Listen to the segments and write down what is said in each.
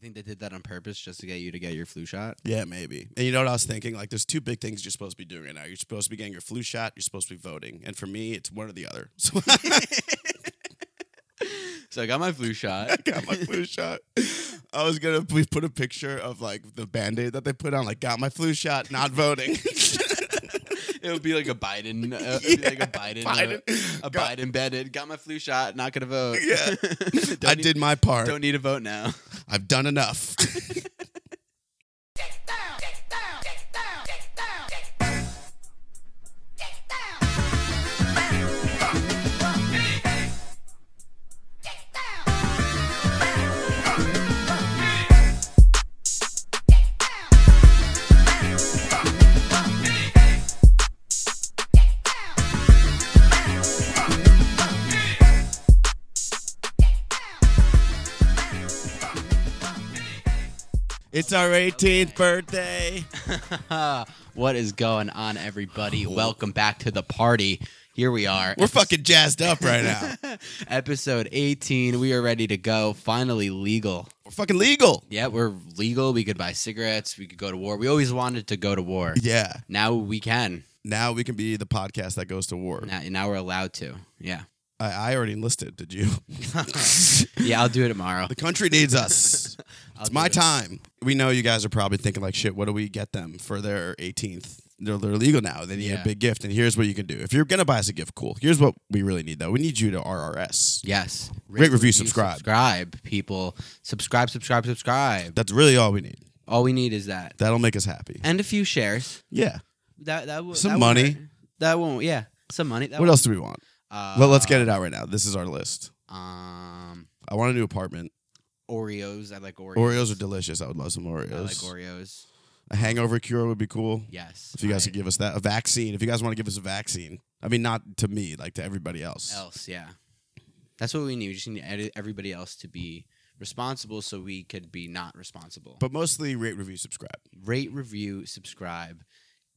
You think they did that on purpose just to get you to get your flu shot? Yeah, maybe. And you know what I was thinking? Like, there's two big things you're supposed to be doing right now. You're supposed to be getting your flu shot. You're supposed to be voting. And for me, it's one or the other. So So I got my flu shot. I got my flu shot. I was gonna put a picture of like the band aid that they put on, like got my flu shot, not voting. it would be like a Biden, uh, it'd like a Biden, uh, Biden. a Got- Biden bed. Got my flu shot. Not gonna vote. Yeah. I need- did my part. Don't need to vote now. I've done enough. it's our 18th birthday. what is going on, everybody? Welcome back to the party. Here we are. We're fucking jazzed up right now. Episode 18. We are ready to go. Finally legal. We're fucking legal. Yeah, we're legal. We could buy cigarettes. We could go to war. We always wanted to go to war. Yeah. Now we can. Now we can be the podcast that goes to war. Now, now we're allowed to. Yeah. I, I already enlisted. Did you? Yeah, I'll do it tomorrow. the country needs us. It's my time. We know you guys are probably thinking like, shit. What do we get them for their 18th? They're, they're legal now. They need Yeah. a big gift, and here's what you can do. If you're gonna buy us a gift, cool. Here's what we really need though. We need you to RRS. Yes. Rate, review, subscribe. Subscribe, people. Subscribe, subscribe, subscribe. That's really all we need. All we need is that. That'll make us happy. And a few shares. Yeah. That that will Some that won't money. hurt. That won't. Yeah, some money. That What won't- else do we want? Uh, Well, let's get it out right now. This is our list. Um, I want a new apartment. Oreos. I like Oreos. Oreos are delicious. I would love some Oreos. I like Oreos. A hangover cure would be cool. Yes. If you guys I- could give us that, a vaccine. If you guys want to give us a vaccine, I mean, not to me, like to everybody else. else, yeah. That's what we need. We just need ed- everybody else to be responsible, so we could be not responsible. But mostly rate, review, subscribe. rate, review, subscribe.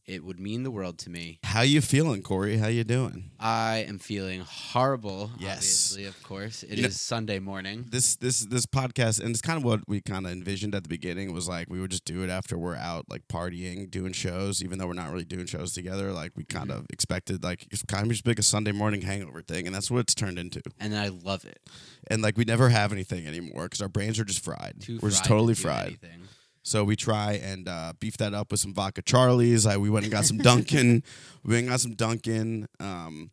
It would mean the world to me. How you feeling, Corey? How you doing? I am feeling horrible. Yes. Obviously, of course. It is You know- Sunday morning. This this this podcast, and it's kind of what we kind of envisioned at the beginning. Was like we would just do it after we're out, like partying, doing shows, even though we're not really doing shows together. Like we kind mm-hmm. of expected, like it's kind of just like a Sunday morning hangover thing, and that's what it's turned into. And I love it. And like we never have anything anymore because our brains are just fried. Too we're just fried to totally do fried. anything. So we try and uh, beef that up with some vodka Charlies. I, we went and got some Dunkin'. we went and got some Dunkin'. Um,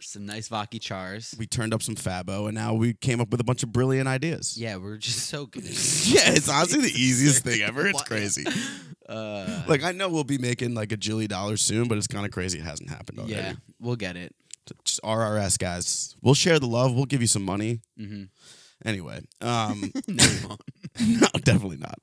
Some nice Vaki chars. we turned up some Fabo, and now we came up with a bunch of brilliant ideas. Yeah, we're just so good. Yeah, it's honestly the easiest thing ever. It's crazy. Uh, Like I know we'll be making like a jilly dollars soon, but it's kind of crazy it hasn't happened already. yeah, we'll get it. Just RRS guys. We'll share the love. We'll give you some money. hmm Anyway, um, no, won't. no, definitely not.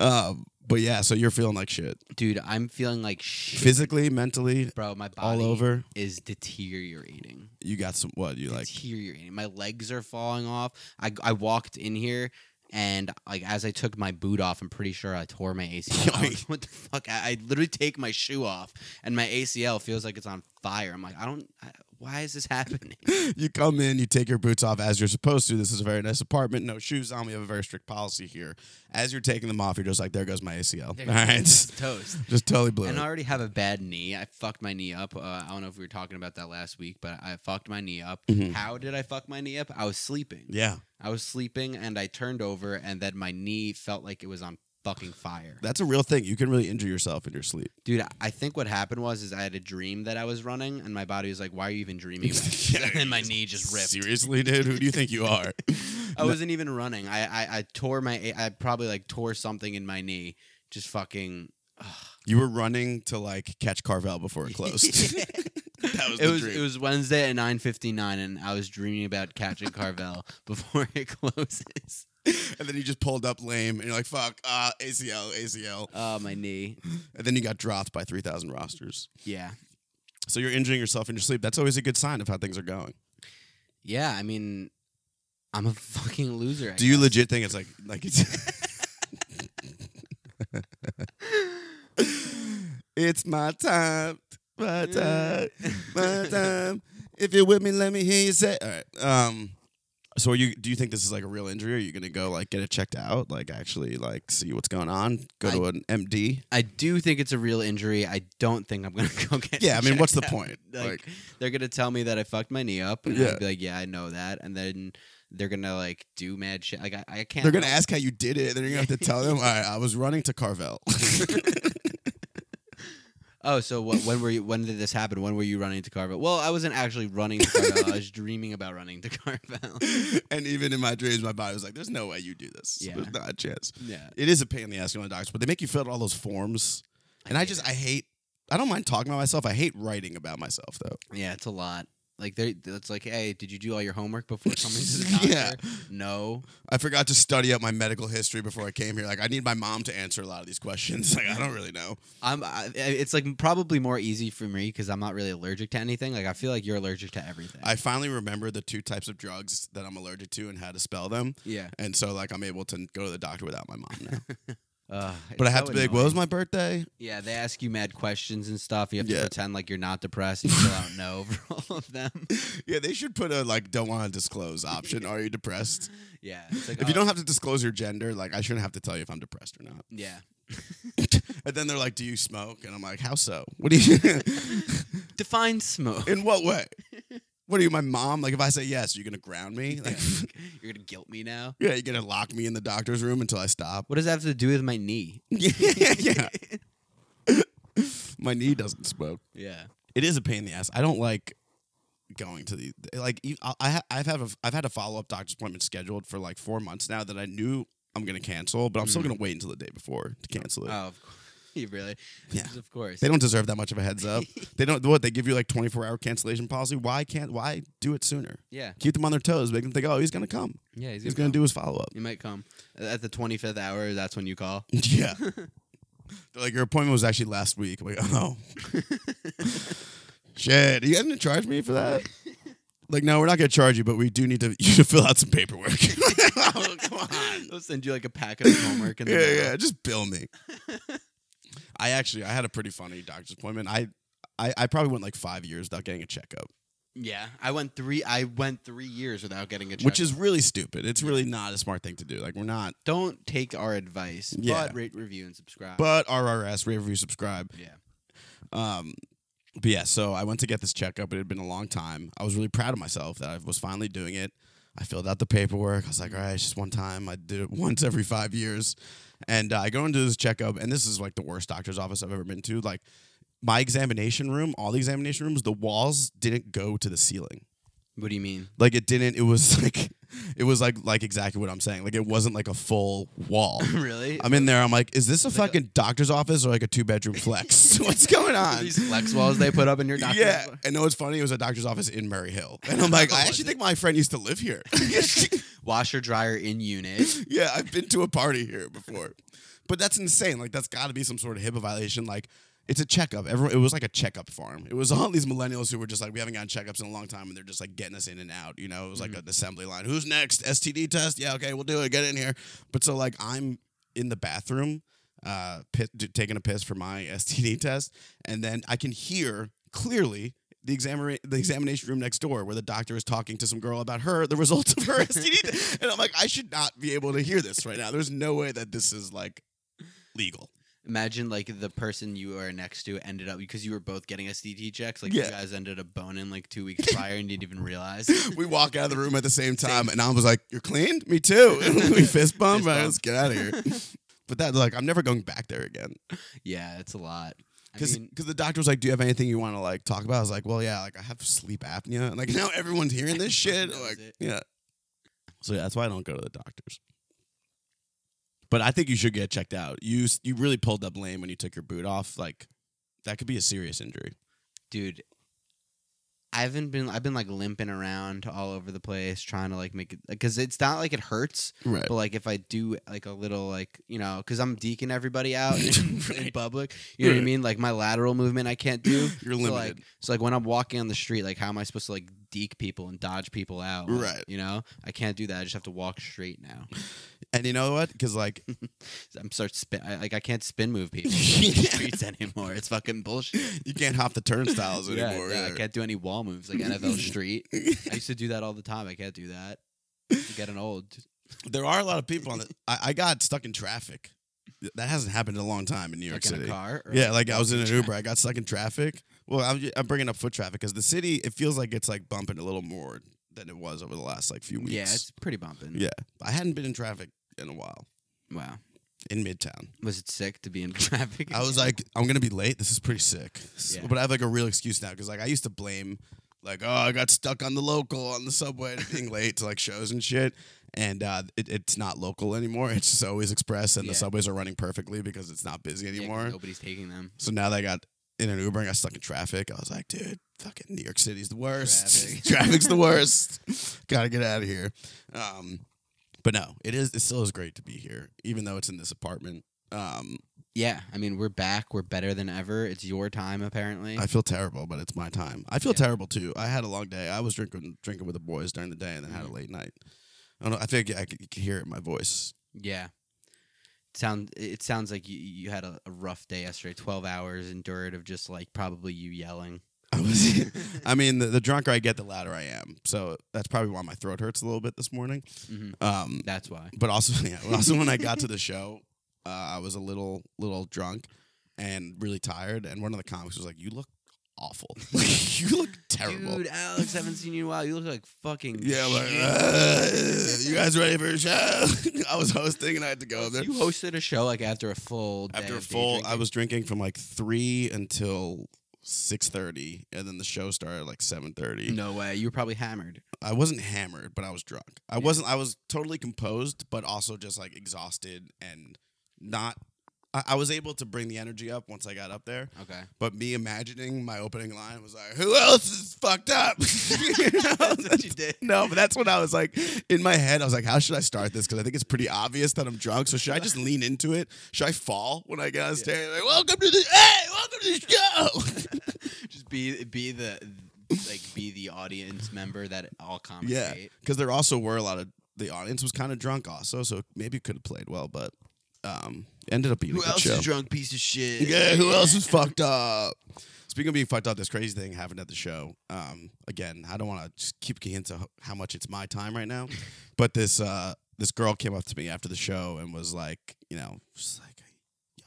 Um, but yeah, so you're feeling like shit, Dude, I'm feeling like shit. physically, mentally, Bro, my all body over. is deteriorating. You got some what you like? deteriorating. My legs are falling off. I, I walked in here and like as I took my boot off, I'm pretty sure I tore my ACL. I was- what the fuck? I, I literally take my shoe off and my ACL feels like it's on fire. I'm like, I don't. I, why is this happening? you come in, you take your boots off as you're supposed to. This is a very nice apartment, no shoes on. We have a very strict policy here. As you're taking them off, you're just like, there goes my ACL. There All right, toast. just totally blew And it. I already have a bad knee. I fucked my knee up. Uh, I don't know if we were talking about that last week, but I fucked my knee up. Mhm. How did I fuck my knee up? I was sleeping. Yeah, I was sleeping and I turned over and then my knee felt like it was on fucking fire. that's a real thing. You can really injure yourself in your sleep. Dude, I think what happened was is I had a dream that I was running and my body was like, "Why are you even dreaming?" Yeah, and my knee just ripped. Seriously, dude, who do you think you are? I wasn't even running. I, I I tore my I probably like tore something in my knee. Just fucking. You were running to like catch Carvel before it closed. that was it was dream. it was Wednesday at nine fifty nine, and I was dreaming about catching Carvel before it closes. and then you just pulled up lame, and you're like, "Fuck, uh, ACL, ACL," Oh, my knee. and then you got dropped by three thousand rosters. Yeah, So you're injuring yourself in your sleep. That's always a good sign of how things are going. yeah. I mean, I'm a fucking loser. I Do you guess. legit think it's like like it's It's my time. My time. My time. If you're with me, let me hear you say. All right. Um So are you do you think this is like a real injury? Are you gonna go like get it checked out? Like actually like see what's going on? Go to an MD? I do think it's a real injury. I don't think I'm gonna go get. Yeah, I mean, what's the out. point? Like, Like- they're gonna tell me that I fucked my knee up, and Yeah. I'd be like, yeah, I know that, and then they're gonna like do mad shit. Like I, I can't. They're gonna ask how you did it, then you're gonna have to tell them, all right, I was running to Carvel. Oh, so what? When were you? When did this happen? When were you running to Carvel? Well, I wasn't actually running to Carvel. I was dreaming about running to Carvel. and even in my dreams, my body was like, There's no way you do this. Yeah. There's not a chance. yeah. It is a pain in the ass going to doctors, but they make you fill out all those forms. And I just it. I hate I don't mind talking about myself. I hate writing about myself though. Yeah, it's a lot. Like they, it's like, hey, did you do all your homework before coming to the doctor? Yeah. No. I forgot to study up my medical history before I came here. Like I need my mom to answer a lot of these questions. Like I don't really know. I'm. I, it's like probably more easy for me because I'm not really allergic to anything. Like I feel like you're allergic to everything. I finally remember the two types of drugs that I'm allergic to and how to spell them. yeah. And so like I'm able to go to the doctor without my mom now. Uh, but I have so to be like, what was my birthday? Yeah, they ask you mad questions and stuff. You have to Yeah. pretend like you're not depressed. And you fill out no for all of them. Yeah, they should put a like don't want to disclose option. Are you depressed? Yeah. Like, If you oh, don't have to disclose your gender, like I shouldn't have to tell you if I'm depressed or not. Yeah. And then they're like, "Do you smoke?" And I'm like, "How so? What do you? Define smoke. in what way? What are you, my mom? Like if I say yes, you're gonna ground me? Like, You're gonna guilt me now. yeah, you're gonna lock me in the doctor's room until I stop? What does that have to do with my knee? yeah, yeah. My knee doesn't smoke. Yeah. It is a pain in the ass. I don't like going to the like. I I have had a I've had a follow up doctor's appointment scheduled for like four months now that I knew I'm gonna cancel, but I'm still hmm. gonna wait until the day before to cancel it. Oh, of course. Really? Yeah. Of course. They don't deserve that much of a heads up. they don't. What they give you like 24 hour cancellation policy. Why can't? Why do it sooner? Yeah. Keep them on their toes. Make them think, oh, he's gonna come. Yeah. He's, He's gonna, gonna do his follow up. He might come at the 25th hour. That's when you call. Yeah. They're like, your appointment was actually last week. I'm like, oh. Shit. Are you gonna charge me for that? Like, no, we're not gonna charge you, but we do need to you to fill out some paperwork. oh, come on. They'll send you like a packet of homework. The Yeah, yeah. Just bill me. I actually I had a pretty funny doctor's appointment. I I, I probably went like five years without getting a checkup. Yeah, I went three. I went three years without getting a check. Which is really stupid. It's really not a smart thing to do. Like we're not don't take our advice. Yeah. But rate, review, and subscribe. but RRS, rate review, subscribe. yeah, Um, but yeah, so I went to get this checkup. It had been a long time. I was really proud of myself that I was finally doing it. I filled out the paperwork. I was like, all right, it's just one time. I did it once every five years. And uh, I go into this checkup, and this is like the worst doctor's office I've ever been to. Like, my examination room, all the examination rooms, the walls didn't go to the ceiling. what do you mean? Like it didn't. It was like, it was like like exactly what I'm saying. Like it wasn't like a full wall. really? I'm in there. I'm like, is this a fucking doctor's office or like a two bedroom flex? What's going on? These flex walls they put up in your doctor's Yeah, office? and know it's funny? It was a doctor's office in Murray Hill, and I'm like, I actually think my friend used to live here. Washer dryer in unit. yeah, I've been to a party here before, but that's insane. Like that's got to be some sort of HIPAA violation. Like it's a checkup. Everyone, it was like a checkup farm. It was all these millennials who were just like, we haven't gotten checkups in a long time, and they're just like getting us in and out. You know, it was like an assembly line. Who's next? STD test? Yeah, okay, we'll do it. Get in here. But so like I'm in the bathroom, uh, pi d- taking a piss for my STD test, and then I can hear clearly. The, examina- the mm. examination room next door, where the doctor is talking to some girl about her, the results of her STD, and I'm like, I should not be able to hear this right now. There's no way that this is like legal. Imagine like the person you are next to ended up because you were both getting SDT checks. Like Yeah. you guys ended up boning like two weeks prior and didn't even realize. we walk out of the room at the same time, and I was like, "You're clean? Me too." And we fist bump. Fist Right, bump. let's get out of here. But that, like, I'm never going back there again yeah, it's a lot. Because mean, the doctor was like, "Do you have anything you want to like talk about?" I was like, "Well, yeah, like I have sleep apnea, and like now everyone's hearing this shit." Like, it. yeah. So yeah, that's why I don't go to the doctors. But I think you should get checked out. You you really pulled up lame when you took your boot off. Like that could be a serious injury. dude, I haven't been. I've been like limping around all over the place trying to like make it because it's not like it hurts, Right. but like if I do like a little like you know because I'm deking everybody out in, in public, you know what I mean? Like my lateral movement I can't do. You're So limited. like, so like when I'm walking on the street, like how am I supposed to like deke people and dodge people out? Right. You know, I can't do that. I just have to walk straight now. and you know what? Because like I'm start spin. I, like I can't spin move people in the streets anymore. It's fucking bullshit. you can't hop the turnstiles Yeah, anymore. yeah, I can't do any wall moves like NFL Street. I used to do that all the time. I can't do that. I'm Getting old. There are a lot of people on the. I, I got stuck in traffic. That hasn't happened in a long time in New York Like in City. a car. Yeah, like I was in an Uber. I got stuck in traffic. Well, I'm, I'm bringing up foot traffic because the city, it feels like it's like bumping a little more than it was over the last like few weeks. Yeah, it's pretty bumping. yeah. I hadn't been in traffic in a while Wow. in Midtown. Was it sick to be in traffic? I was like, I'm gonna be late. This is pretty sick. Yeah. But I have like a real excuse now because like I used to blame, like, oh, I got stuck on the local on the subway and being late to like shows and shit. And uh, it, it's not local anymore. It's just always express, and Yeah. the subways are running perfectly because it's not busy Yeah, anymore. nobody's taking them. So now that I got in an Uber and got stuck in traffic, I was like, dude, fucking New York City's the worst. Traffic. Traffic's the worst. Gotta get out of here. Um, but no, it is. It still is great to be here, even though it's in this apartment. Um, Yeah, I mean, we're back. We're better than ever. It's your time, apparently. I feel terrible, but it's my time. I feel Yeah. terrible too. I had a long day. I was drinking drinking with the boys during the day, and then had a Mhm. late night. I don't know. I think I could hear it in my voice. yeah. Sound. It sounds like you, you had a, a rough day yesterday. Twelve hours endured of just like probably you yelling. I was. I mean, the, the drunker I get, the louder I am. So that's probably why my throat hurts a little bit this morning. hmm Um, That's why. but also, yeah, also when I got to the show, uh, I was a little little drunk and really tired. And one of the comics was like, "You look awful. you look terrible." Dude, Alex, I haven't seen you in a while. You look like fucking. Yeah, I'm like, "Uh, you guys ready for a show? I was hosting and I had to go there. You hosted a show like after a full. Day After a of day full, I was drinking from like three until six thirty, and then the show started at like seven thirty. No way. You were probably hammered. I wasn't hammered, but I was drunk. I Yeah. wasn't. I was totally composed, but also just like exhausted and not. I, I was able to bring the energy up once I got up there, Okay. but me imagining my opening line was like, "Who else is fucked up?" You know? That's what you did. No, but that's what I was like in my head. I was like, "How should I start this?" Because I think it's pretty obvious that I'm drunk. So should I just lean into it? Should I fall when I get on stage? Like, welcome to the hey, welcome to the show. Just be be the like be the audience member that all comics Yeah. because there also were a lot of the audience was kind of drunk also, so maybe it could have played well, but um, ended up being a Who good else show. is drunk piece of shit? Yeah, who else is fucked up? Speaking of being fucked up, this crazy thing happened at the show. Um, again, I don't want to just keep getting into how much it's my time right now, but this uh, this girl came up to me after the show and was like, you know, she's like,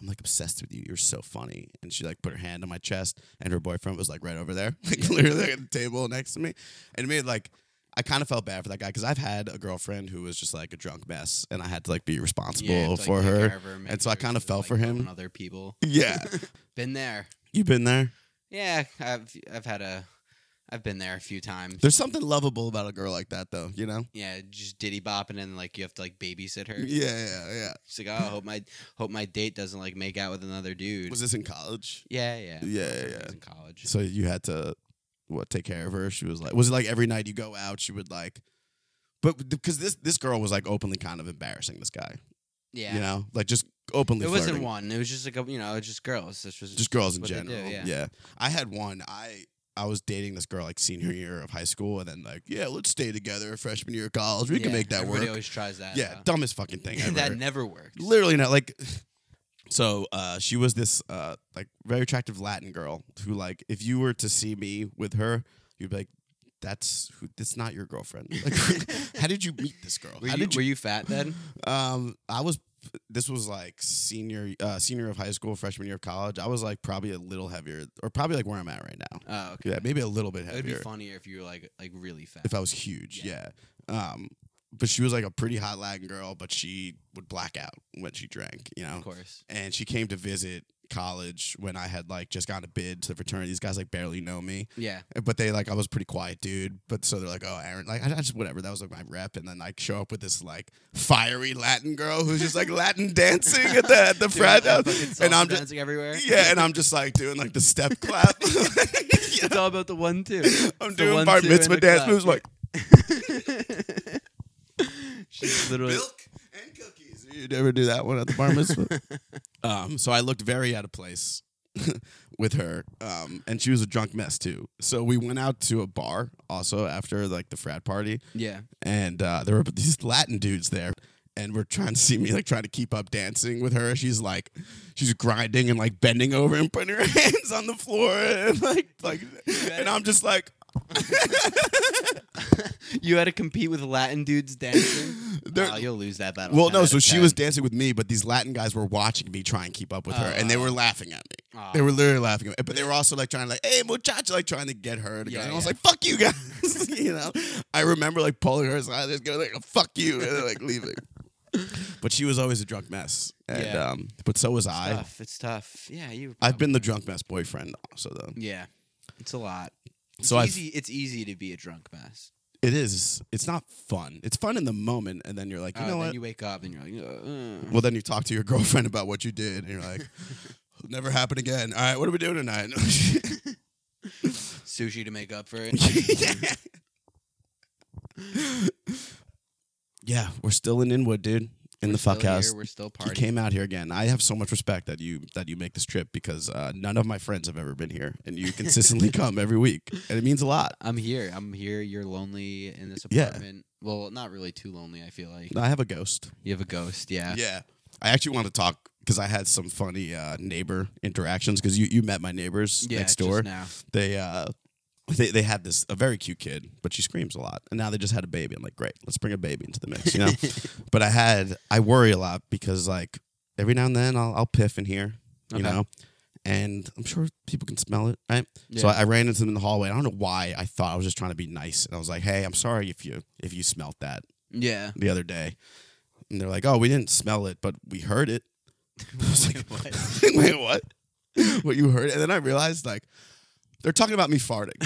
I'm like obsessed with you. You're so funny. And she like put her hand on my chest, and her boyfriend was like right over there, like literally at the table next to me, and it made like. I kind of felt bad for that guy because I've had a girlfriend who was just like a drunk mess, and I had to like be responsible Yeah, to, like, for her. her, and so I kinda she's, fell like, for him. Other people. Yeah, Been there. You've been there. Yeah, I've I've had a I've been there a few times. There's something lovable about a girl like that, though. You know? yeah, just diddy bopping and like you have to like babysit her. Yeah, yeah, yeah. She's like, oh, hope my hope my date doesn't like make out with another dude. Was this in college? yeah, yeah, Yeah, yeah, yeah. was in college. So you had to what take care of her? She was like, was it like every night you go out, she would like, but because this this girl was like openly kind of embarrassing this guy. Yeah, You know, like just openly. it wasn't flirting. one. It was just like a, you know, just girls. This was Just girls in they do, general. yeah. yeah. I had one. I I was dating this girl like senior year of high school, and then like, yeah, let's stay together freshman year of college. We can make that everybody work. always tries that. Yeah, though. dumbest fucking thing ever. that never works. literally not like so uh she was this uh like very attractive latin girl who like if you were to see me with her you'd be like that's who that's not your girlfriend like how did you meet this girl Were how you, did were you fat then? um i was this was like senior uh senior of high school freshman year of college i was like probably a little heavier or probably like where i'm at right now Oh, okay. yeah maybe a little bit heavier. It would be funnier if you were like like really fat. if i was huge Yeah. yeah um but she was like a pretty hot latin girl but she would black out when she drank you know of course. and she came to visit college when I had like just gotten a bid to the fraternity. These guys like barely know me, Yeah. but they like I was pretty quiet dude. But so they're like, oh, Aaron, like I, I just whatever. That was like my rep, and then like show up with this like fiery Latin girl who's just like Latin dancing at the at the Dude, frat and I'm just dancing everywhere. yeah, and I'm just like doing like the step clap. it's all about the one two. I'm It's doing one, bar mitzvah dance clap. moves like She's literally milk and cookies. You ever do that one at the bar mitzvah? um, so I looked very out of place with her, um, and she was a drunk mess too. So we went out to a bar also after like the frat party, yeah. and uh, there were these Latin dudes there. And we're trying to see me like trying to keep up dancing with her. She's like, she's grinding and like bending over and putting her hands on the floor and like like, and I'm just like, you had to compete with Latin dudes dancing. They're- oh, you'll lose that battle. Well, 10 no. out So of she 10. was dancing with me, but these Latin guys were watching me try and keep up with her, and they Oh. were laughing at me. Oh. They were literally laughing at me, but they were also like trying to like, "Hey, muchacha," like trying to get her. To go. Yeah, And I was yeah. like, "Fuck you guys," you know. I remember like pulling her aside, just going like, "Fuck you," and then, like leaving. But she was always a drunk mess, and Yeah. um, but so was I. tough. It's tough. Yeah, you. I've been the drunk mess boyfriend, also though. Yeah, it's a lot. It's So I've- easy. It's easy to be a drunk mess. It is. It's not fun. It's fun in the moment, and then you're like, you Uh, know then what? you wake up and you're like, uh. well, then you talk to your girlfriend about what you did, and you're like, never happen again. All right, what are we doing tonight? sushi to make up for it. yeah, we're still in Inwood, dude. In We're the fuck house. here, We're still You came out here again. I have so much respect that you that you make this trip because uh, none of my friends have ever been here, and you consistently come every week, and it means a lot. I'm here. I'm here. You're lonely in this apartment. Yeah. Well, not really too lonely. I feel like I have a ghost. you have a ghost. Yeah. Yeah, I actually want to talk because I had some funny uh, neighbor interactions because you you met my neighbors Yeah, next just door. now. They uh. They, they had this a very cute kid, but she screams a lot, and now they just had a baby. I'm like, great, let's bring a baby into the mix, you know. but I had I worry a lot because like every now and then I'll I'll piff in here, you Okay. know, and I'm sure people can smell it, right? So Yeah. I, I ran into them in the hallway. I don't know why I thought I was just trying to be nice, and I was like, "Hey, I'm sorry if you if you smelt that Yeah. the other day." And they're like, "Oh, we didn't smell it, but we heard it." I was like, What? "Wait, what? what you heard?" And then I realized like. They're talking about me farting.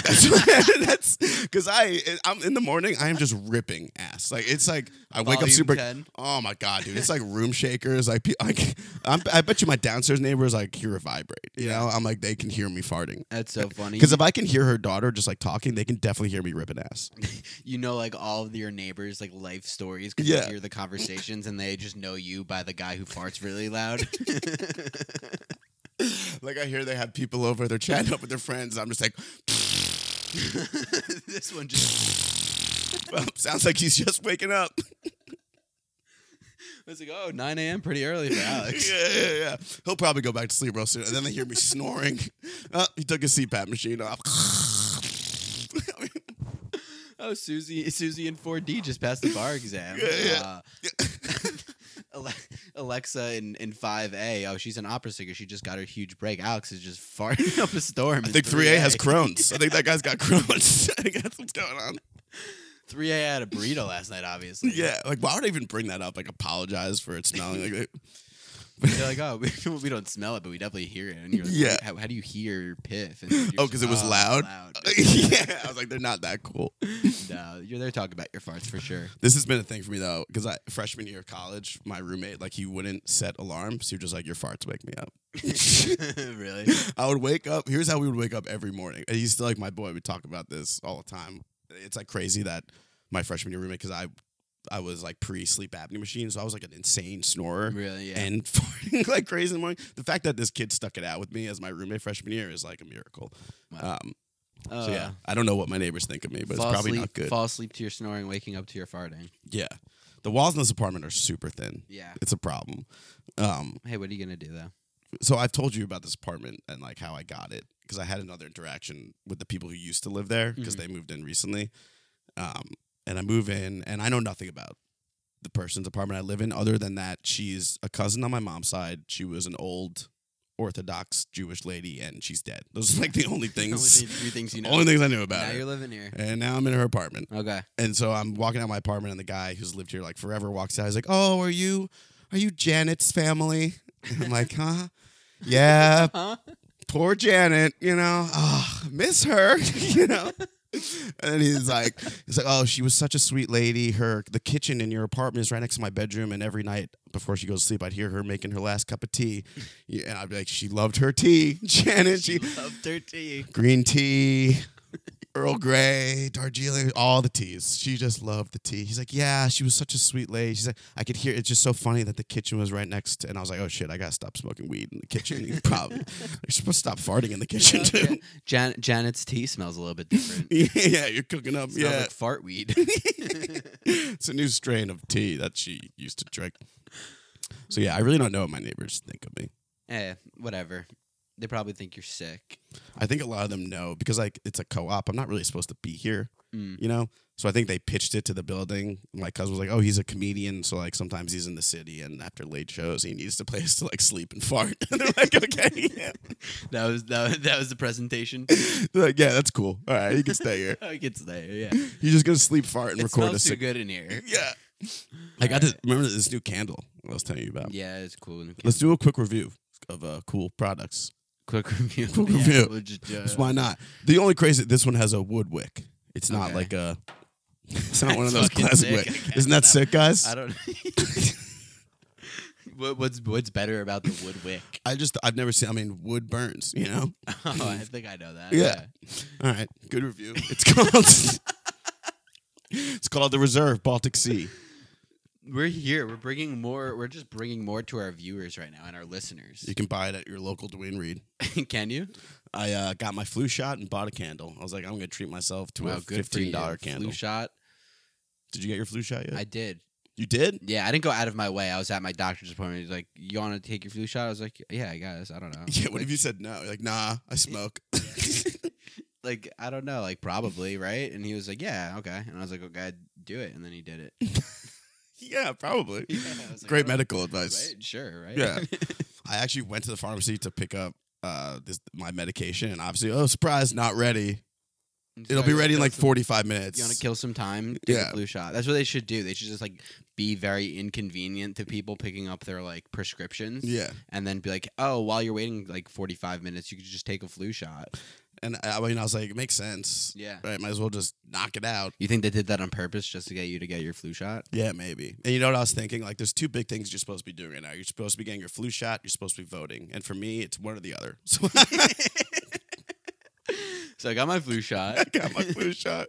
That's because I I'm in the morning. I am just ripping ass. Like it's like I wake up super. 10. Oh my god, dude! It's like room shakers. Like, like I'm, I bet you my downstairs neighbors like hear it vibrate. You know, I'm like they can hear me farting. That's so funny. Because if I can hear her daughter just like talking, they can definitely hear me ripping ass. you know, like all of your neighbors' like life stories. Because Yeah. you hear the conversations, and they just know you by the guy who farts really loud. like I hear they have people over, they're chatting up with their friends. I'm just like, this one just well, sounds like he's just waking up. It's like, oh, 9 a.m. pretty early for Alex. yeah, yeah, yeah. He'll probably go back to sleep real soon, and then they hear me snoring. Oh, he took his CPAP machine off. Oh, Susie, Susie and 4D just passed the bar exam. Yeah, yeah. Uh, Alexa in, in 5A. Oh, she's an opera singer. She just got her huge break. Alex is just farting up a storm. I think 3A has Crohn's. I think that guy's got Crohn's. I think that's what's going on. 3A had a burrito last night, obviously. Yeah, like why would I even bring that up? Like apologize for it smelling like. They're like, oh, we, we don't smell it, but we definitely hear it. And you're like, Yeah. how, how do you hear piff? And Oh, because it was "Oh, loud. loud." yeah, I was like, they're not that cool. no, you're there talking about your farts for sure. This has been a thing for me though, because I freshman year of college, my roommate like he wouldn't set alarms. He was just like, "Your farts wake me up." really? I would wake up. Here's how we would wake up every morning. And he's still like my boy. We talk about this all the time. It's like crazy that my freshman year roommate, because I, I was like pre sleep apnea machine, so I was like an insane snorer. Really? Yeah. And farting like crazy in the morning. The fact that this kid stuck it out with me as my roommate freshman year is like a miracle. Wow. Um, uh, so yeah, I don't know what my neighbors think of me, but it's probably asleep, not good. Fall asleep to your snoring, waking up to your farting. Yeah, the walls in this apartment are super thin. Yeah. It's a problem. Um, Hey, what are you gonna do though? so I've told you about this apartment and like how I got it because I had another interaction with the people who used to live there because Mhm. they moved in recently. Um, and I move in and I know nothing about the person's apartment I live in other than that she's a cousin on my mom's side. She was an old Orthodox Jewish lady and she's dead. Those are like the only Only things, three things you know. only things I knew about. now about you're living here. And now I'm in her apartment. Okay. And so I'm walking out my apartment, and the guy who's lived here like forever walks out. He's like, "Oh, are you, are you Janet's family?" And I'm like, "Huh? Yeah, Huh? poor Janet. You know, oh, miss her. you know." And then he's like, he's like, "Oh, she was such a sweet lady. Her the kitchen in your apartment is right next to my bedroom, and every night before she goes to sleep, I'd hear her making her last cup of tea, Yeah, and I'd be like, she loved her tea, Janet. She She loved her tea. green tea, Earl Grey, Darjeeling, all the teas. She just loved the tea. He's like, yeah, she was such a sweet lady. She's like, I could hear. It's just so funny that the kitchen was right next. to, And I was like, oh shit, I gotta stop smoking weed in the kitchen. You probably you're supposed to stop farting in the kitchen too. Jan- Janet's tea smells a little bit different. yeah, you're cooking up. Yeah, like fart weed. it's a new strain of tea that she used to drink. So yeah, I really don't know what my neighbors think of me. eh, whatever. They probably think you're sick. I think a lot of them know because like it's a co-op. I'm not really supposed to be here, Mm. you know. So I think they pitched it to the building. My cousin was like, "Oh, he's a comedian, so like sometimes he's in the city, and after late shows, he needs a place to like sleep and fart." and they're like, "Okay, yeah." That was that, was- that was the presentation. They're like, yeah, that's cool. All right, you can stay here. I could stay. Yeah. He's just gonna sleep, fart, and It record a smells too sick. good in here. Yeah, I got to remember this new candle I was telling you about. Yeah, it's cool. Let's do a quick review of uh, cool products. Quick review. Quick Yeah, review. we'll just, Just why not? The only crazy this one has a wood wick. It's not Okay. like a. It's not one of That's those fucking classic sick, wick. guess. Isn't that sick, guys? I don't. what, what's what's better about the wood wick? I just I've never seen. I mean, wood burns. You know. Oh, I think I know that. Yeah. All right, good review. It's called. it's called the Reserve Baltic Sea. We're here. We're bringing more. We're just bringing more to our viewers right now and our listeners. You can buy it at your local Duane Reade. can you? I uh, got my flu shot and bought a candle. I was like, I'm gonna treat myself to a Wow, good fifteen dollar candle. Flu shot. Did you get your flu shot yet? I did. you did? Yeah, I didn't go out of my way. I was at my doctor's appointment. He's like, "You want to take your flu shot?" I was like, "Yeah, I guess. I don't know." Yeah. What if you said no? You're like, nah, I smoke. like I don't know, like probably right. And he was like, "Yeah, okay." And I was like, "Okay, do it." And then he did it. Yeah, probably. Yeah, like, Great "Oh, medical advice. Right? Sure, right? Yeah. I actually went to the pharmacy to pick up uh this my medication, and obviously, oh surprise, not ready. It'll be ready in like 45 minutes. You want to kill some time? Take Yeah. a flu shot. That's what they should do. They should just like be very inconvenient to people picking up their like prescriptions. Yeah, And then be like, oh, while you're waiting like 45 minutes, you could just take a flu shot. And I mean, I was like, it makes sense. Yeah. Right, might as well just knock it out. You think they did that on purpose just to get you to get your flu shot? Yeah, maybe. And you know what I was thinking? Like, there's two big things you're supposed to be doing right now. You're supposed to be getting your flu shot. You're supposed to be voting. And for me, it's one or the other. So So I got my flu shot. I got my flu shot.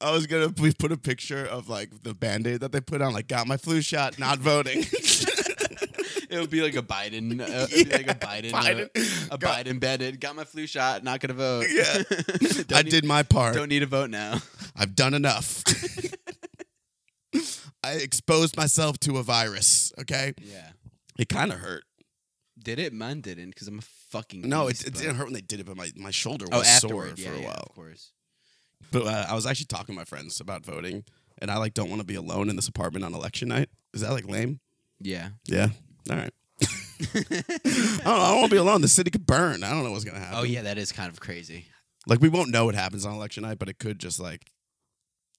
I was gonna put a picture of like the band aid that they put on, like got my flu shot, not voting. it would be like a Biden, uh, it'd like a Biden, uh, Biden. a Got- Biden bed. Got my flu shot. Not gonna vote. Yeah. I need- did my part. Don't need a vote now. I've done enough. I exposed myself to a virus. Okay, Yeah. it kind of hurt. Did it? Mine didn't because I'm a fucking. No, it, beast, it but- didn't hurt when they did it, but my, my shoulder Oh, was sore afterward. for Yeah, a yeah, while. of course. But uh, I was actually talking to my friends about voting, and I like don't want to be alone in this apartment on election night. Is that like lame? Yeah. Yeah. All right. I don't, know, I don't be alone. The city could burn. I don't know what's gonna happen. oh yeah, that is kind of crazy. Like we won't know what happens on election night, but it could just like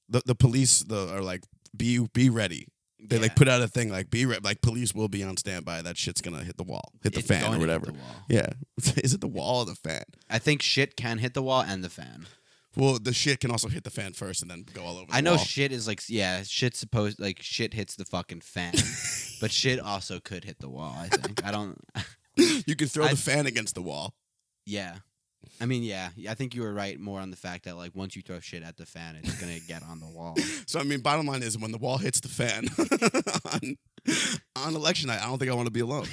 the the police the are like be be ready. They like put out a thing like be re- like police will be on standby. That shit's gonna hit the wall, hit the It's fan or whatever. Yeah, is it the wall or the fan? I think shit can hit the wall and the fan. Well, the shit can also hit the fan first and then go all over. The I know wall. shit is like yeah, shit's supposed like shit hits the fucking fan, but shit also could hit the wall. I think I don't. you can throw I- the fan against the wall. Yeah, I mean yeah, I think you were right more on the fact that like once you throw shit at the fan, it's gonna get on the wall. So I mean, bottom line is when the wall hits the fan on, on election night, I don't think I want to be alone.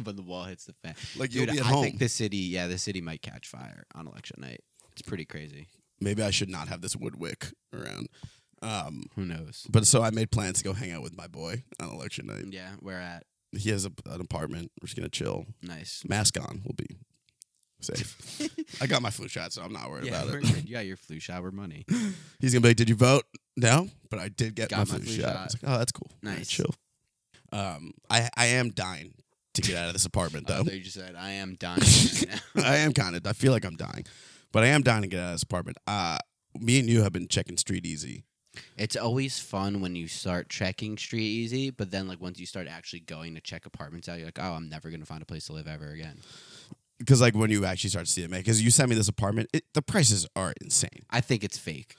but the wall hits the fan. Like Dude, you'll be at I home. think the city, yeah, the city might catch fire on election night. It's pretty crazy. Maybe I should not have this wood wick around. Um, Who knows? but so I made plans to go hang out with my boy on election night. Yeah, where at? He has a, an apartment. We're just gonna chill. Nice. Mask on. We'll be safe. I got my flu shot, so I'm not worried Yeah, about it. good. You got your flu shot. We're money. He's gonna be like, "Did you vote?" No, but I did get Got my my flu, flu shot. shot. I was like, "Oh, that's cool. All right, Nice. chill." Um, I I am dying to get out of this apartment Oh, though. they just said, "I am dying." right now." I am kind of. I feel like I'm dying, but I am dying to get out of this apartment. Uh, me and you have been checking Street Easy. It's always fun when you start checking Street Easy, but then like once you start actually going to check apartments out, you're like, "Oh, I'm never gonna find a place to live ever again." Because like when you actually start to see it, man, because you sent me this apartment, it, the prices are insane. I think it's fake.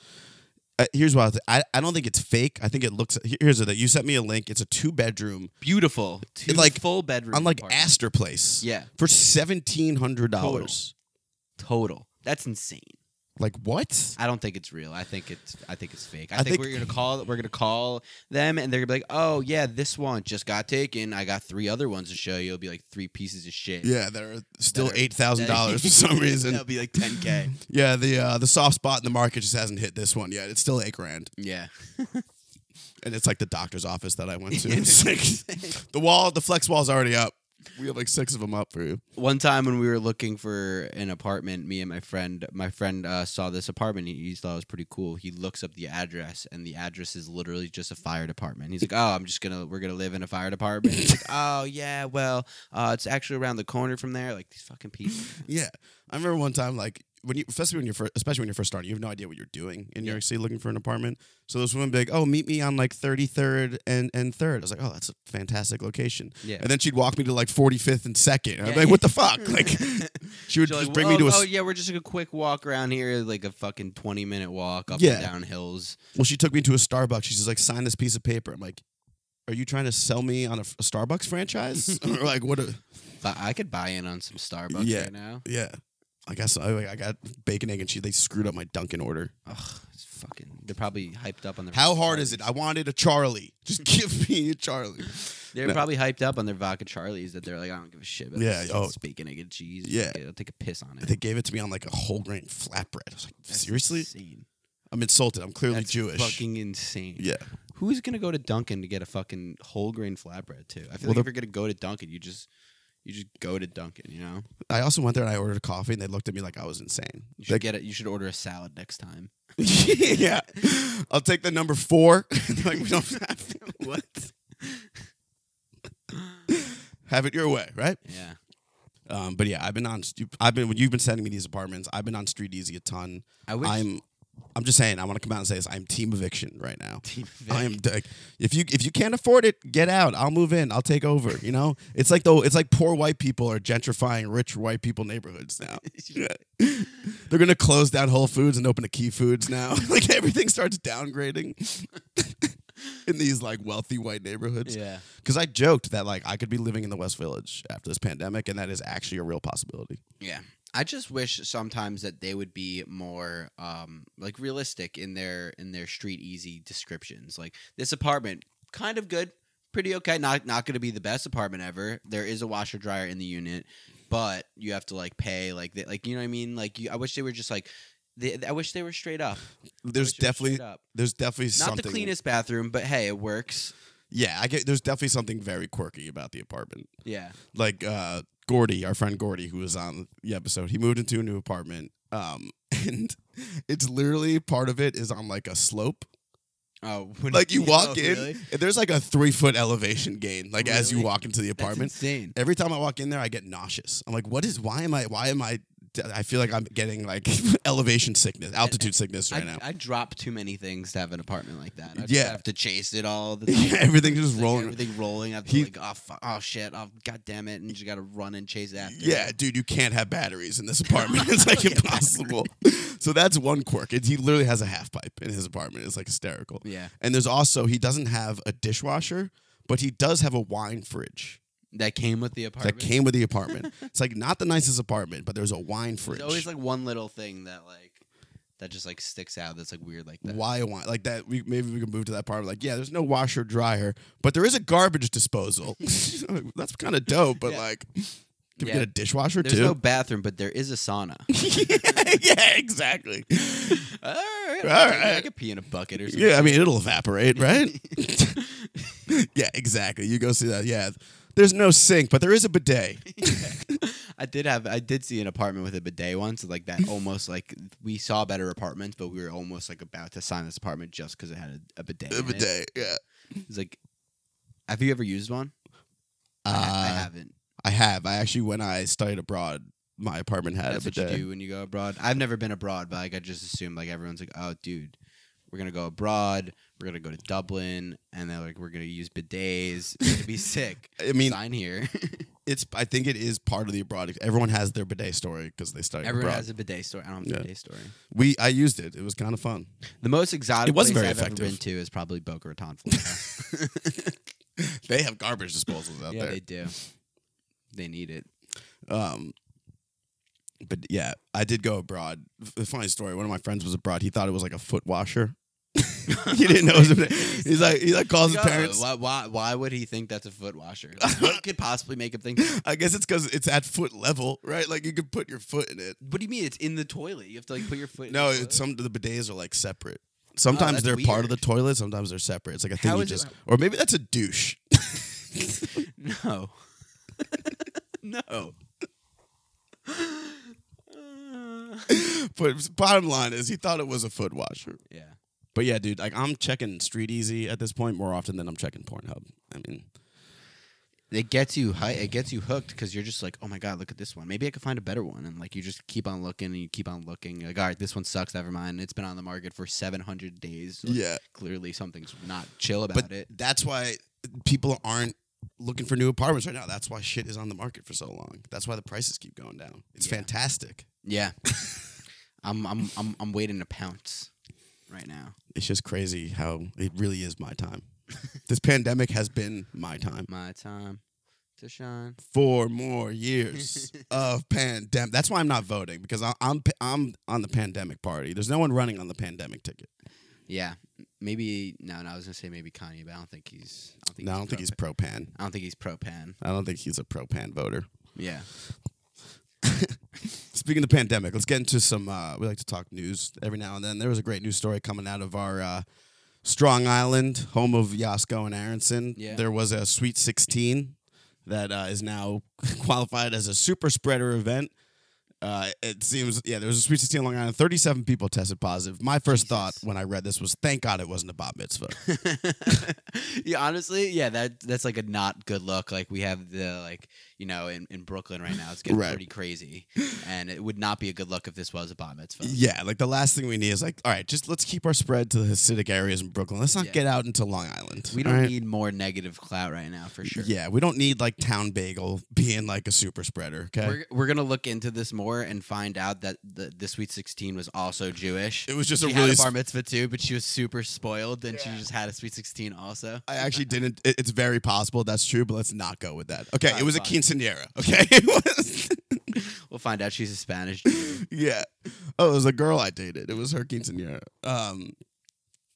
Uh, here's what I, th- I I don't think it's fake. I think it looks. Here's the you sent me a link. It's a two bedroom Beautiful, two like, full bedroom on like apartment. Astor Place. Yeah, for seventeen hundred dollars. total. That's insane. Like what? I don't think it's real. I think it's I think it's fake. I, I think, think- we're gonna call we're gonna call them and they're gonna be like, oh yeah, this one just got taken. I got three other ones to show you. It'll be like three pieces of shit. Yeah, they're still That are- eight thousand dollars for some reason. That'll be like ten k. Yeah, the uh, the soft spot in the market just hasn't hit this one yet. It's still eight grand, Yeah. and it's like the doctor's office that I went to. It's like, the wall, the flex wall's already up. We have like six of them up for you. One time when we were looking for an apartment, me and my friend, my friend uh, saw this apartment. He, he thought it was pretty cool. He looks up the address, and the address is literally just a fire department. He's like, "Oh, I'm just gonna, we're gonna live in a fire department." He's like, "Oh yeah, well, uh, it's actually around the corner from there." Like these fucking people. Yeah, I remember one time like when you, especially when you're first, especially when you're first starting, you have no idea what you're doing in New York City looking for an apartment. So this woman big, like, oh, meet me on like 33rd and and third. I was like, oh, that's a fantastic location. Yeah. And then she'd walk me to like 45th and second. Be Yeah. like, what the fuck? Like, she would She's just like, bring me to a. Oh yeah, we're just like a quick walk around here, like a fucking twenty minute walk up Yeah. and down hills. Well, she took me to a Starbucks. She's just like, sign this piece of paper. I'm like, are you trying to sell me on a, a Starbucks franchise? or like, what? A, But I could buy in on some Starbucks Yeah. right now. yeah. I guess I, I got bacon, egg, and cheese. They screwed up my Dunkin' order. Ugh, it's fucking. They're probably hyped up on their. How hard is it? I wanted a Charlie. Just give me a Charlie. They're No. probably hyped up on their vodka Charlies that they're like, I don't give a shit about Yeah, this oh. bacon, egg, and cheese. Yeah. I'll take a piss on it. They gave it to me on like a whole grain flatbread. I was like, That's seriously? insane. I'm insulted. I'm clearly That's Jewish. fucking insane. yeah. Who's gonna go to Dunkin' to get a fucking whole grain flatbread too? I feel like if you're gonna go to Dunkin', you just you just go to Dunkin'. You know, I also went there and I ordered a coffee and they looked at me like I was insane. you should Like, get it. You should order a salad next time. yeah. I'll take the number four. like we don't have what? have it your way, right? Yeah. Um, but yeah, I've been on. stu- I've been when you've been sending me these apartments. I've been on Street Easy a ton. I wish. I'm. I'm just saying. I want to come out and say this. I'm team eviction right now. Team I am like, if you if you can't afford it, get out. I'll move in. I'll take over. You know, it's like though it's like poor white people are gentrifying rich white people neighborhoods now. They're gonna close down Whole Foods and open a Key Foods now. like everything starts downgrading in these like wealthy white neighborhoods. yeah. Because I joked that like I could be living in the West Village after this pandemic, and that is actually a real possibility. Yeah. I just wish sometimes that they would be more um like realistic in their in their street easy descriptions. Like this apartment, kind of good, pretty okay. Not not going to be the best apartment ever. There is a washer dryer in the unit, but you have to like pay like they, like you know what I mean. Like you, I wish they were just like. They, I wish they were straight up. There's wish they were definitely up. there's definitely not something. the cleanest bathroom, but hey, it works. Yeah, I get. There's definitely something very quirky about the apartment. Yeah, like uh Gordy, our friend Gordy, who was on the episode, he moved into a new apartment. Um, and it's literally part of it is on like a slope. Oh, when- Like you walk Oh, in, really? and there's like a three foot elevation gain, like as you walk into the apartment. insane. Every time I walk in there, I get nauseous. I'm like, what is? Why am I? Why am I? I feel like I'm getting like elevation sickness, altitude sickness right I, now. I drop too many things to have an apartment like that. I Yeah. have to chase it all the time. Yeah, everything's just Like, rolling. Everything rolling. I'm like, oh, fuck, oh shit, oh god damn it, and you just gotta run and chase after. Yeah, it. dude, you can't have batteries in this apartment. It's like impossible. so that's one quirk. It, he literally has a half pipe in his apartment. It's like hysterical. yeah. And there's also he doesn't have a dishwasher, but he does have a wine fridge That came with the apartment. that came with the apartment. it's like not the nicest apartment, but there's a wine fridge. There's always like one little thing that like that just like sticks out. That's like weird like that. why a wine like that? We maybe we can move to that part. Like, yeah, there's no washer dryer, but there is a garbage disposal. That's kind of dope. But Yeah. like, can we Yeah. get a dishwasher There's too? no bathroom, but there is a sauna. yeah, exactly. all right, All I'll. I could pee in a bucket or something. Yeah, I mean it'll evaporate, right? yeah, exactly. You go see that. Yeah, there's no sink, but there is a bidet. I did have I did see an apartment with a bidet once, like that almost like we saw better apartments, but we were almost like about to sign this apartment just because it had a, a bidet. A in it. bidet. Yeah. It's like, have you ever used one? I, ha- I Uh, haven't. I have. I actually, when I studied abroad, my apartment had That's a what you bidet. do when you go abroad. I've never been abroad, but like I just assumed like everyone's like, oh, dude, we're gonna go abroad. We're gonna go to Dublin, and they're like, we're gonna use bidets. It's gonna be sick. I mean, Sign here. it's. I think it is part of the abroad. Everyone has their bidet story because they studied Everyone abroad. has a bidet story. I don't have a Yeah. bidet story. we. I used it. It was kind of fun. The most exotic It wasn't place very I've effective. ever been to is probably Boca Raton, Florida. They have garbage disposals out yeah, there. they do. They need it. Um, but yeah, I did go abroad. F- funny story. One of my friends was abroad. He thought it was like a foot washer. he didn't know. It was a, he's like he like calls his oh, parents. Why, why, why would he think that's a foot washer? Like, what could possibly make him think that? I guess it's because it's at foot level, right? Like you can put your foot in it. What do you mean? It's in the toilet. You have to like put your foot. in No, the it's some the bidets are like separate. Oh, sometimes that's they're part of the toilet. Sometimes they're separate. It's like a thing How you it- just, or maybe that's a douche. no. no. but bottom line is, he thought it was a foot washer. yeah. But yeah, dude, like I'm checking Street Easy at this point more often than I'm checking Pornhub. I mean, It gets you hi- it gets you hooked because you're just like, oh my god, look at this one. Maybe I could find a better one, and like you just keep on looking and you keep on looking. Like, all right, this one sucks. Never mind. It's been on the market for 700 days. Like, yeah. clearly something's not chill about But it. that's why people aren't looking for new apartments right now. That's why shit is on the market for so long. That's why the prices keep going down. It's Yeah. fantastic. Yeah, I'm I'm I'm I'm waiting to pounce right now. It's just crazy how it really is my time. this pandemic has been my time. My time to shine. Four more years of pandemic. That's why I'm not voting because I- I'm I'm on the pandemic party. There's no one running on the pandemic ticket. Yeah, maybe no, no. I was gonna say maybe Kanye, but I don't think he's. I don't think No, I he's don't think he's pro pan. I don't think he's pro pan. I don't think he's a pro pan voter. Yeah. Speaking of the pandemic, let's get into some. Uh, we like to talk news every now and then. There was a great news story coming out of our uh, Strong Island, home of Yasko and Aronson. Yeah. There was a Sweet 16 that uh, is now qualified as a super spreader event. Uh, it seems, yeah, there was a Sweet 16 on Long Island. 37 people tested positive. My first thought when I read this was, thank God it wasn't a bat mitzvah. yeah, honestly, yeah, that that's like a not good look. Like we have the like you know in, in Brooklyn right now, it's getting Right. pretty crazy, and it would not be a good look if this was a bat mitzvah. yeah, like the last thing we need is like, all right, just let's keep our spread to the Hasidic areas in Brooklyn. Let's not Yeah. get out into Long Island. We don't right? need more negative clout right now for sure. Yeah, we don't need like Town Bagel being like a super spreader. Okay, We're, we're gonna look into this more and find out that the, the Sweet Sixteen was also Jewish. it was just she a had really. a bar mitzvah too, but she was super spoiled, and she just had a Sweet Sixteen also. I actually didn't. it- it's very possible that's true, but let's not go with that. Okay, Alright, it was a fine. Quinceanera. Okay. We'll find out she's a Spanish Jew. yeah. Oh, it was a girl I dated. It was her quinceanera. Um,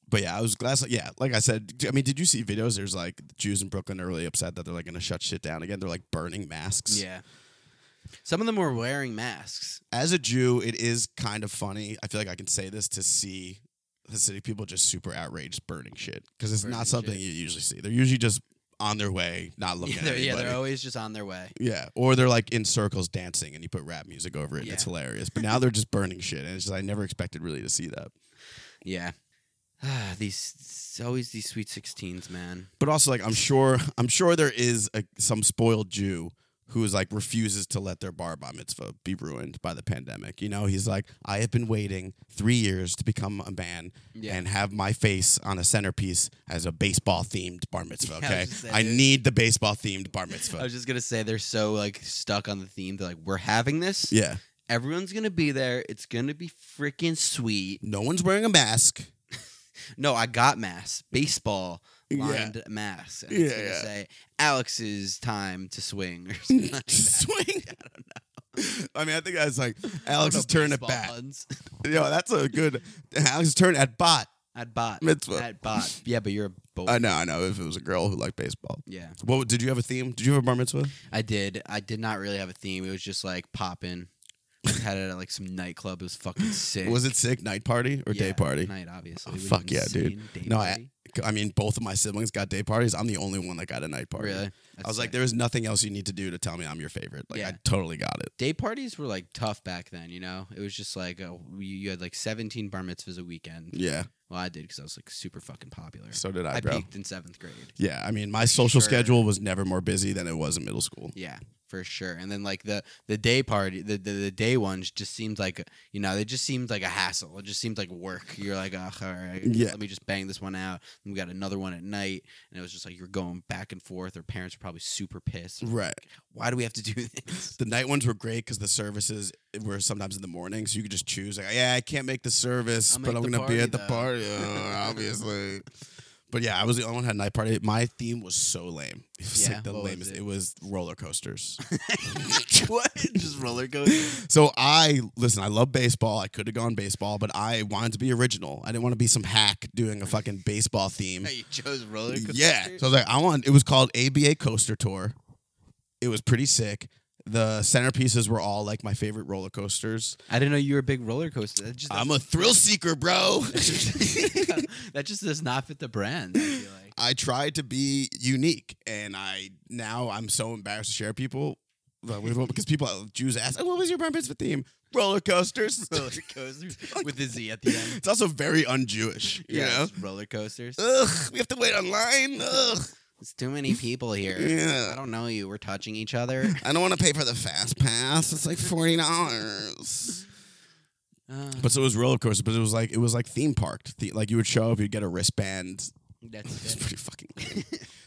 but yeah, I was glad. Yeah, like I said, I mean, did you see videos? There's like Jews in Brooklyn are really upset that they're like going to shut shit down again. They're like burning masks. yeah. Some of them were wearing masks. As a Jew, it is kind of funny. I feel like I can say this to see Hasidic people just super outraged burning shit because it's Burning not something shit. you usually see. They're usually just on their way, not looking Yeah at they're, anybody. yeah, they're always just on their way. Yeah, or they're like in circles dancing, and you put rap music over it, and it's hilarious. But now they're just burning shit, and it's just I never expected really to see that. Yeah. Ah, these it's always these sweet sixteens, man. But also, like I'm sure, I'm sure there is a, some spoiled Jew who is like refuses to let their bar bar mitzvah be ruined by the pandemic. You know, he's like, I have been waiting three years to become a man Yeah. and have my face on a centerpiece as a baseball themed bar mitzvah. Yeah, I Okay, just saying, I need the baseball themed bar mitzvah. I was just gonna say they're so like stuck on the theme. They're like, we're having this. Yeah, Everyone's gonna be there. It's gonna be freaking sweet. no one's wearing a mask. No, I got masks. Baseball Yeah. lined mass. And it's gonna yeah. say Alex's time to swing or something like. Swing. I don't know. I mean, I think that's like Alex's turn at bat. puns. Yo, that's a good Alex's turn at bot. At bot. Mitzvah. At bot. Yeah, but you're a boy. I know, I know. If it was a girl who liked baseball, yeah. what did you have a theme? Did you have a bar mitzvah? I did. I did not really have a theme. It was just like popping. Had it at like some nightclub. It was fucking sick. Was it sick night party or day party? Night, obviously. Oh, What are you, fuck yeah, dude. Day No, I- party? I mean, both of my siblings got day parties. I'm the only one that got a night party. Really? I was like, there is nothing else you need to do to tell me I'm your favorite. Like, Yeah. I totally got it. day parties were like tough back then. You know, it was just like uh, you, you had like 17 bar mitzvahs a weekend. Yeah, Well, I did because I was like super fucking popular. so did I, I bro. peaked in seventh grade. Yeah, I mean, my social Sure. schedule was never more busy than it was in middle school. Yeah, for sure. And then like the the day party, the the, the day ones just seemed like you know, they just seemed like a hassle. It just seemed like work. You're like, oh, all right, Yeah. let me just bang this one out. And we got another one at night, and it was just like you're going back and forth. Or parents were probably super pissed. Right. Why do we have to do this? The night ones were great because the services were sometimes in the morning, so you could just choose. Like, yeah, I can't make the service, I'll but make I'm the gonna be party, at the though." party, uh, obviously. But yeah, I was the only one who had night party. My theme was so lame. It was Yeah, like the lamest. it? It? was roller coasters. what? Just roller coaster? so I listen. I love baseball. I could have gone baseball, but I wanted to be original. I didn't want to be some hack doing a fucking baseball theme. you chose roller coaster. Yeah. So I was like, I want. It was called ABA Coaster Tour. It was pretty sick. The centerpieces were all like my favorite roller coasters. I didn't know you were a big roller coaster. That just I'm a thrill seeker, bro. that just does not fit the brand. I feel like. I tried to be unique, and I now I'm so embarrassed to share people uh, because people Jews ask, oh, "What was your bar mitzvah theme?" Roller coasters. roller coasters with the Z at the end. It's also very un-Jewish, you know. roller coasters. Ugh, we have to wait online. Ugh, It's too many people here. Yeah. I don't know you. We're touching each other. I don't want to pay for the fast pass. It's like forty dollars. Uh, But so it was roller coaster, but it was like it was like theme parked. The- like you would show up, you'd get a wristband. that's It's pretty fucking.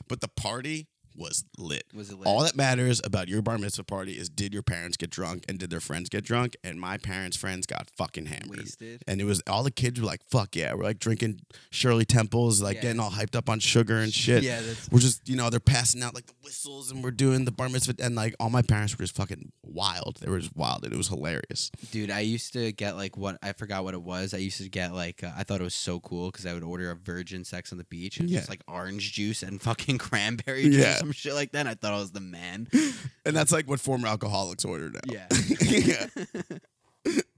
But the party was lit. Was it lit? All that matters about your bar mitzvah party is did your parents get drunk and did their friends get drunk? And my parents' friends got fucking hammered. wasted? And it was all the kids were like, "Fuck yeah!" We're like drinking Shirley Temples, like Yeah. getting all hyped up on sugar and shit. Yeah, that's We're just, you know, they're passing out like the whistles, and we're doing the bar mitzvah, and like all my parents were just fucking wild. They were just wild, and it was hilarious. dude. I used to get like what I forgot what it was. I used to get like uh, I thought it was so cool because I would order a virgin sex on the beach and Yeah. just like orange juice and fucking cranberry juice Yeah. Some shit like that. And I thought I was the man. And that's like what former alcoholics order now. Yeah. yeah.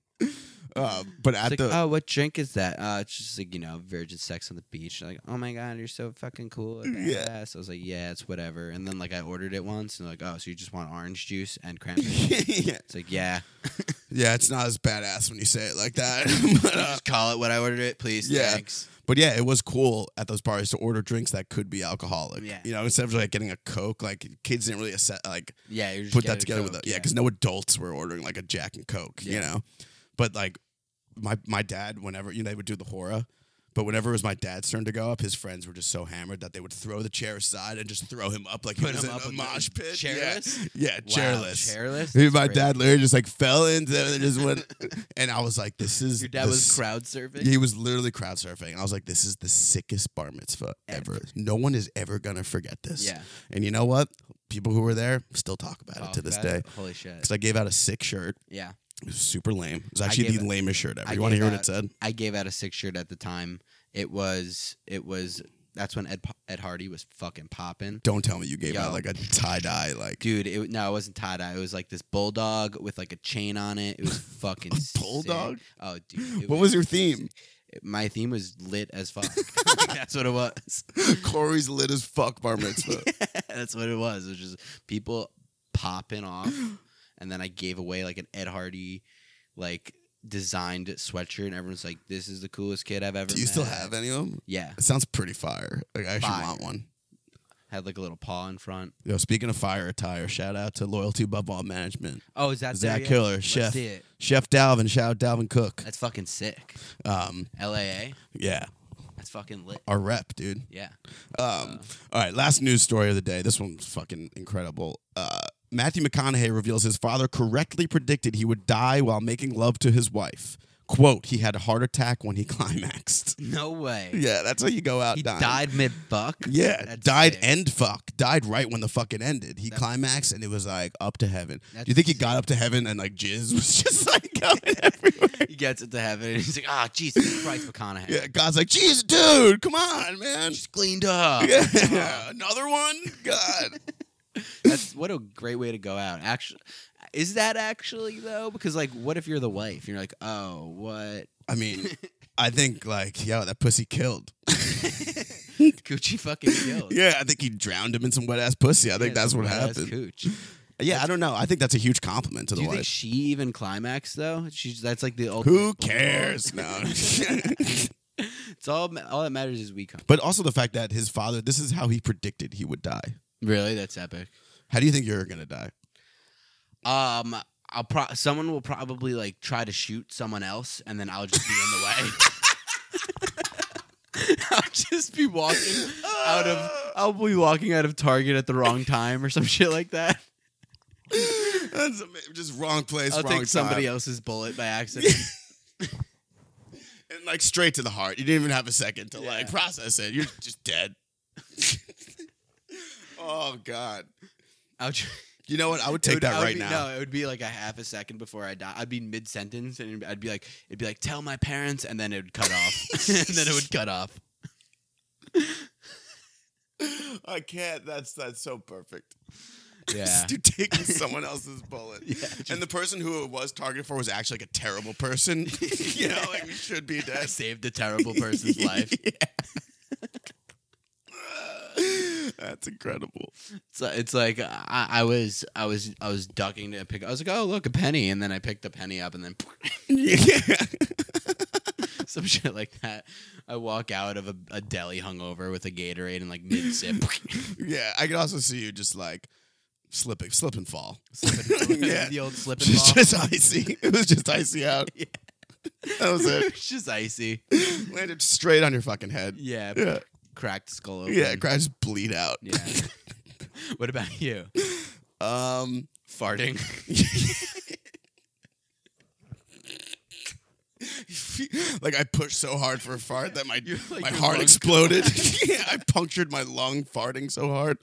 Uh, but at It's the oh, what drink is that? Uh, it's just like you know, virgin sex on the beach. Like, oh my god, you're so fucking cool. Yeah. badass. I was like, yeah, it's whatever. And then like I ordered it once, and like, oh, so you just want orange juice and cranberry? yeah. it's like, yeah, yeah, it's not as badass when you say it like that. but, uh, just call it what I ordered it, please. Yeah. Thanks. but yeah, it was cool at those parties to order drinks that could be alcoholic. Yeah. You know, instead of like getting a Coke, like kids didn't really accept, like Yeah, just put that together with a yeah, because no adults were ordering like a Jack and Coke, you know. But like my my dad, whenever you know they would do the hora, but whenever it was my dad's turn to go up, his friends were just so hammered that they would throw the chair aside and just throw him up like he Put was him in up a with the mosh pit. chairless? Yeah, yeah Wow, chairless. chairless. Dude, That's my great. dad literally just like fell into it and just went, and I was like, "This is Your dad was crowd surfing. he was literally crowd surfing. And I was like, this is the sickest bar mitzvah ever. Ever. No one is ever going to forget this. Yeah. And you know what? People who were there still talk about it to this day. Holy shit. Because I gave out a sick shirt. Yeah. It was super lame. It was actually the it- lamest shirt ever. I You want to hear what it said? I gave out a six shirt at the time. It was it was that's when Ed Ed Hardy was fucking popping. Don't tell me you gave Yo. out like a tie dye. Like, Dude, it no, it wasn't tie dye. It was like this bulldog with like a chain on it. It was fucking A sick. bulldog? Oh, dude. what was your theme? my theme was lit as fuck. that's what it was. Corey's lit as fuck bar mitzvah. that's what it was. It was just people popping off, and then I gave away like an Ed Hardy, like designed sweatshirt, and everyone's like, "This is the coolest kid I've ever." Do you still have any of them? Yeah, It sounds pretty fire. Like, I actually Fire. want one. had like a little paw in front. Yo, speaking of fire attire, shout out to Loyalty Above All Management. Oh, is that Zach? Killer, chef. Chef Dalvin, shout out Dalvin Cook. That's fucking sick. Um, LAA. yeah, That's fucking lit. our rep, dude. Yeah. Um, all right, last news story of the day. This one's fucking incredible. Uh, Matthew McConaughey reveals his father correctly predicted he would die while making love to his wife. Quote, he had a heart attack when he climaxed. No way. Yeah, that's how you go out He dying. died mid fuck. Yeah, That's died sick. end fuck. Died right when the fucking ended. He That's- climaxed and it was like up to heaven. Do you think he got up to heaven and like jizz was just like going everywhere? He gets it to heaven and he's like, ah, Jesus Christ, McConaughey. Yeah, God's like, jeez, dude, come on, man. Just cleaned up. Yeah, another one. God. That's what a great way to go out. Actually, is that actually though? Because like, what if you're the wife? You're like, oh, what? I mean, I think like, yo, that pussy killed. Gucci fucking killed. Yeah, I think he drowned him in some wet ass pussy. I think Yeah, that's some what wet-ass happened. Cooch. Yeah, I don't know. I think that's a huge compliment to Do the you think wife. she even climaxed though? She's that's like the ultimate. Who cares? No. It's all all that matters is we come. but also the fact that his father, this is how he predicted he would die. Really, that's epic. How do you think you're gonna die? Um, I'll pro- someone will probably like try to shoot someone else, and then I'll just be in the way. I'll just be walking out of. I'll be walking out of Target at the wrong time or some shit like that. That's ama- just wrong place, I'll wrong take somebody time. else's bullet by accident. and like straight to the heart. You didn't even have a second to like process it. You're just dead. Oh God. I'll tr- You know what? I would take would- that would right be- now. No, it would be like a half a second before I die. I'd be mid sentence, and I'd be like, it'd be like, tell my parents, and then it would cut off, and then it would cut off. I can't. That's that's so perfect. Yeah. Dude take someone else's bullet. Yeah, and the person who it was targeted for was actually like a terrible person. you know, like should be I dead. saved a terrible person's life. Yeah. That's incredible. So it's like I, I was I was I was ducking to pick. I was like, oh look, a penny, and then I picked the penny up, and then some shit like that. I walk out of a, a deli hungover with a Gatorade and like mid sip. yeah. I could also see you just like slipping, slip and fall. yeah, the old slip and Just, fall. just icy. It was just icy out. Yeah. That was it. it's just icy. Landed straight on your fucking head. Yeah, Yeah. Cracked skull open. Yeah. Just bleed out. Yeah. what about you? Um. Farting. like I pushed so hard for a fart that my like my your heart lung exploded. yeah, I punctured my lung farting so hard.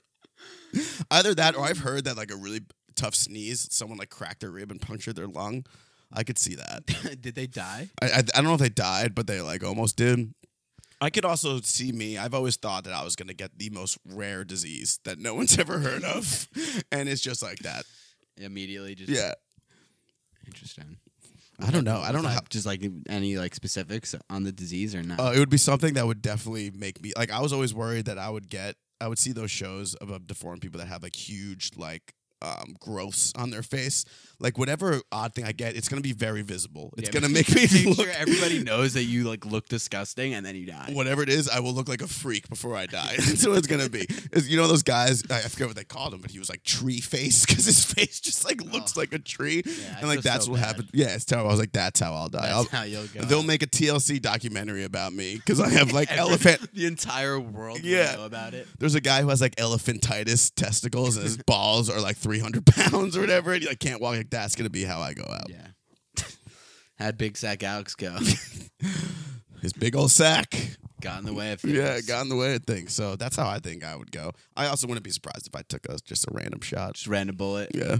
Either that, or I've heard that like a really tough sneeze, someone like cracked their rib and punctured their lung. I could see that. Did they die? I, I I don't know if they died, but they like almost did. I could also see me. I've always thought that I was gonna get the most rare disease that no one's ever heard of, and it's just like that. Immediately, just Yeah, Interesting. I don't know. I don't know how. Just like any like specifics on the disease or not. Uh, it would be something that would definitely make me like. I was always worried that I would get. I would see those shows about deformed people that have like huge like um, growths on their face. Like whatever odd thing I get, it's gonna be very visible. It's Yeah, gonna make me Make look. sure everybody knows that you like look disgusting and then you die. Whatever it is, I will look like a freak before I die. That's what it's gonna be. Is you know those guys? I forget what they called him, but he was like tree face because his face just like looks Oh. like a tree, Yeah, and like that's so what bad. happened. Yeah, it's terrible. I was like, that's how I'll die. That's I'll- how you'll go. They'll make a TLC documentary about me because I have like Every- elephant. The entire world Yeah. will know about it. There's a guy who has like elephantitis testicles and his balls are like 300 pounds or whatever, and like can't walk. Like that's gonna be how I go out. Yeah. Had Big Sack Alex go. His big old sack. Got in the way of things. Yeah, got in the way of things. So that's how I think I would go. I also wouldn't be surprised if I took a, just a random shot. Just random bullet. Yeah.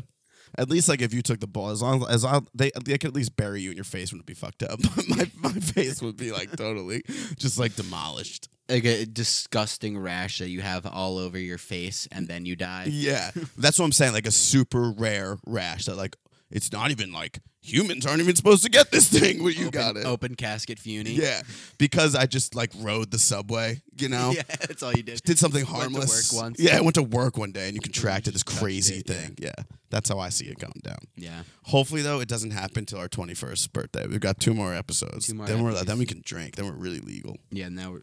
At least like if you took the ball, as long as I, they they could at least bury you and your face wouldn't be fucked up. my my face would be like totally just like demolished. Like a disgusting rash that you have all over your face and then you die. Yeah, that's what I'm saying. Like a super rare rash that like it's not even like humans aren't even supposed to get this thing. Where you open, got it. Open casket Funi. Yeah, because I just like rode the subway. You know. Yeah, that's all you did. Just Did something harmless. work once. Yeah, I went to work one day and you contracted this crazy it, thing. Yeah. that's how I see it going down. Yeah. Hopefully, though, it doesn't happen till our twenty first birthday. We've got two more episodes. Two more then we're then we can drink. Then we're really legal. Yeah, now we're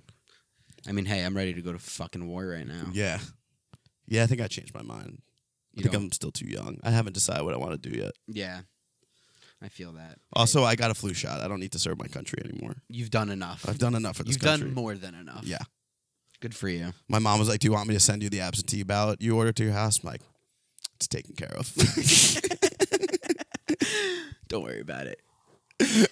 I mean, hey, I'm ready to go to fucking war right now. Yeah, yeah. I think I changed my mind. I think I'm still too young. I haven't decided what I want to do yet. Yeah. I feel that. Also, I got a flu shot. I don't need to serve my country anymore. You've done enough. I've done enough for this You've country. done more than enough. Yeah. Good for you. My mom was like, "Do you want me to send you the absentee ballot you ordered to your house?" I'm like, "It's taken care of." Don't worry about it.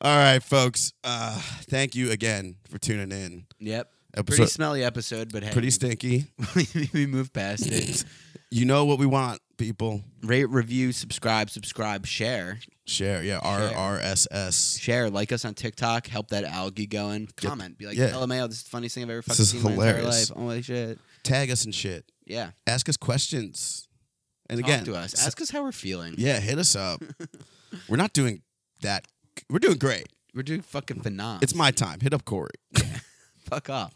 All right, folks. Uh, thank you again for tuning in. Yep. Episode Pretty smelly episode, but hey, pretty stinky. we, we moved past it. You know what we want, people. Rate, review, subscribe, subscribe, share, Share, yeah. R Share. R S S. share. Like us on TikTok. Help that algae going. Comment. Be like, Yeah. LMAO, this is the funniest thing I've ever fucking is seen in my entire hilarious. life. Holy shit. Tag us and shit. Yeah. Ask us questions. And Talk again, to us. s- Ask us how we're feeling. yeah, hit us up. we're not doing that. We're doing great. We're doing fucking phenomenal. It's my time. Hit up Corey. fuck off.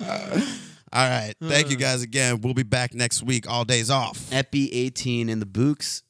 All right. Thank you mm. guys again. We'll be back next week. All days off. Epi 18 in the books.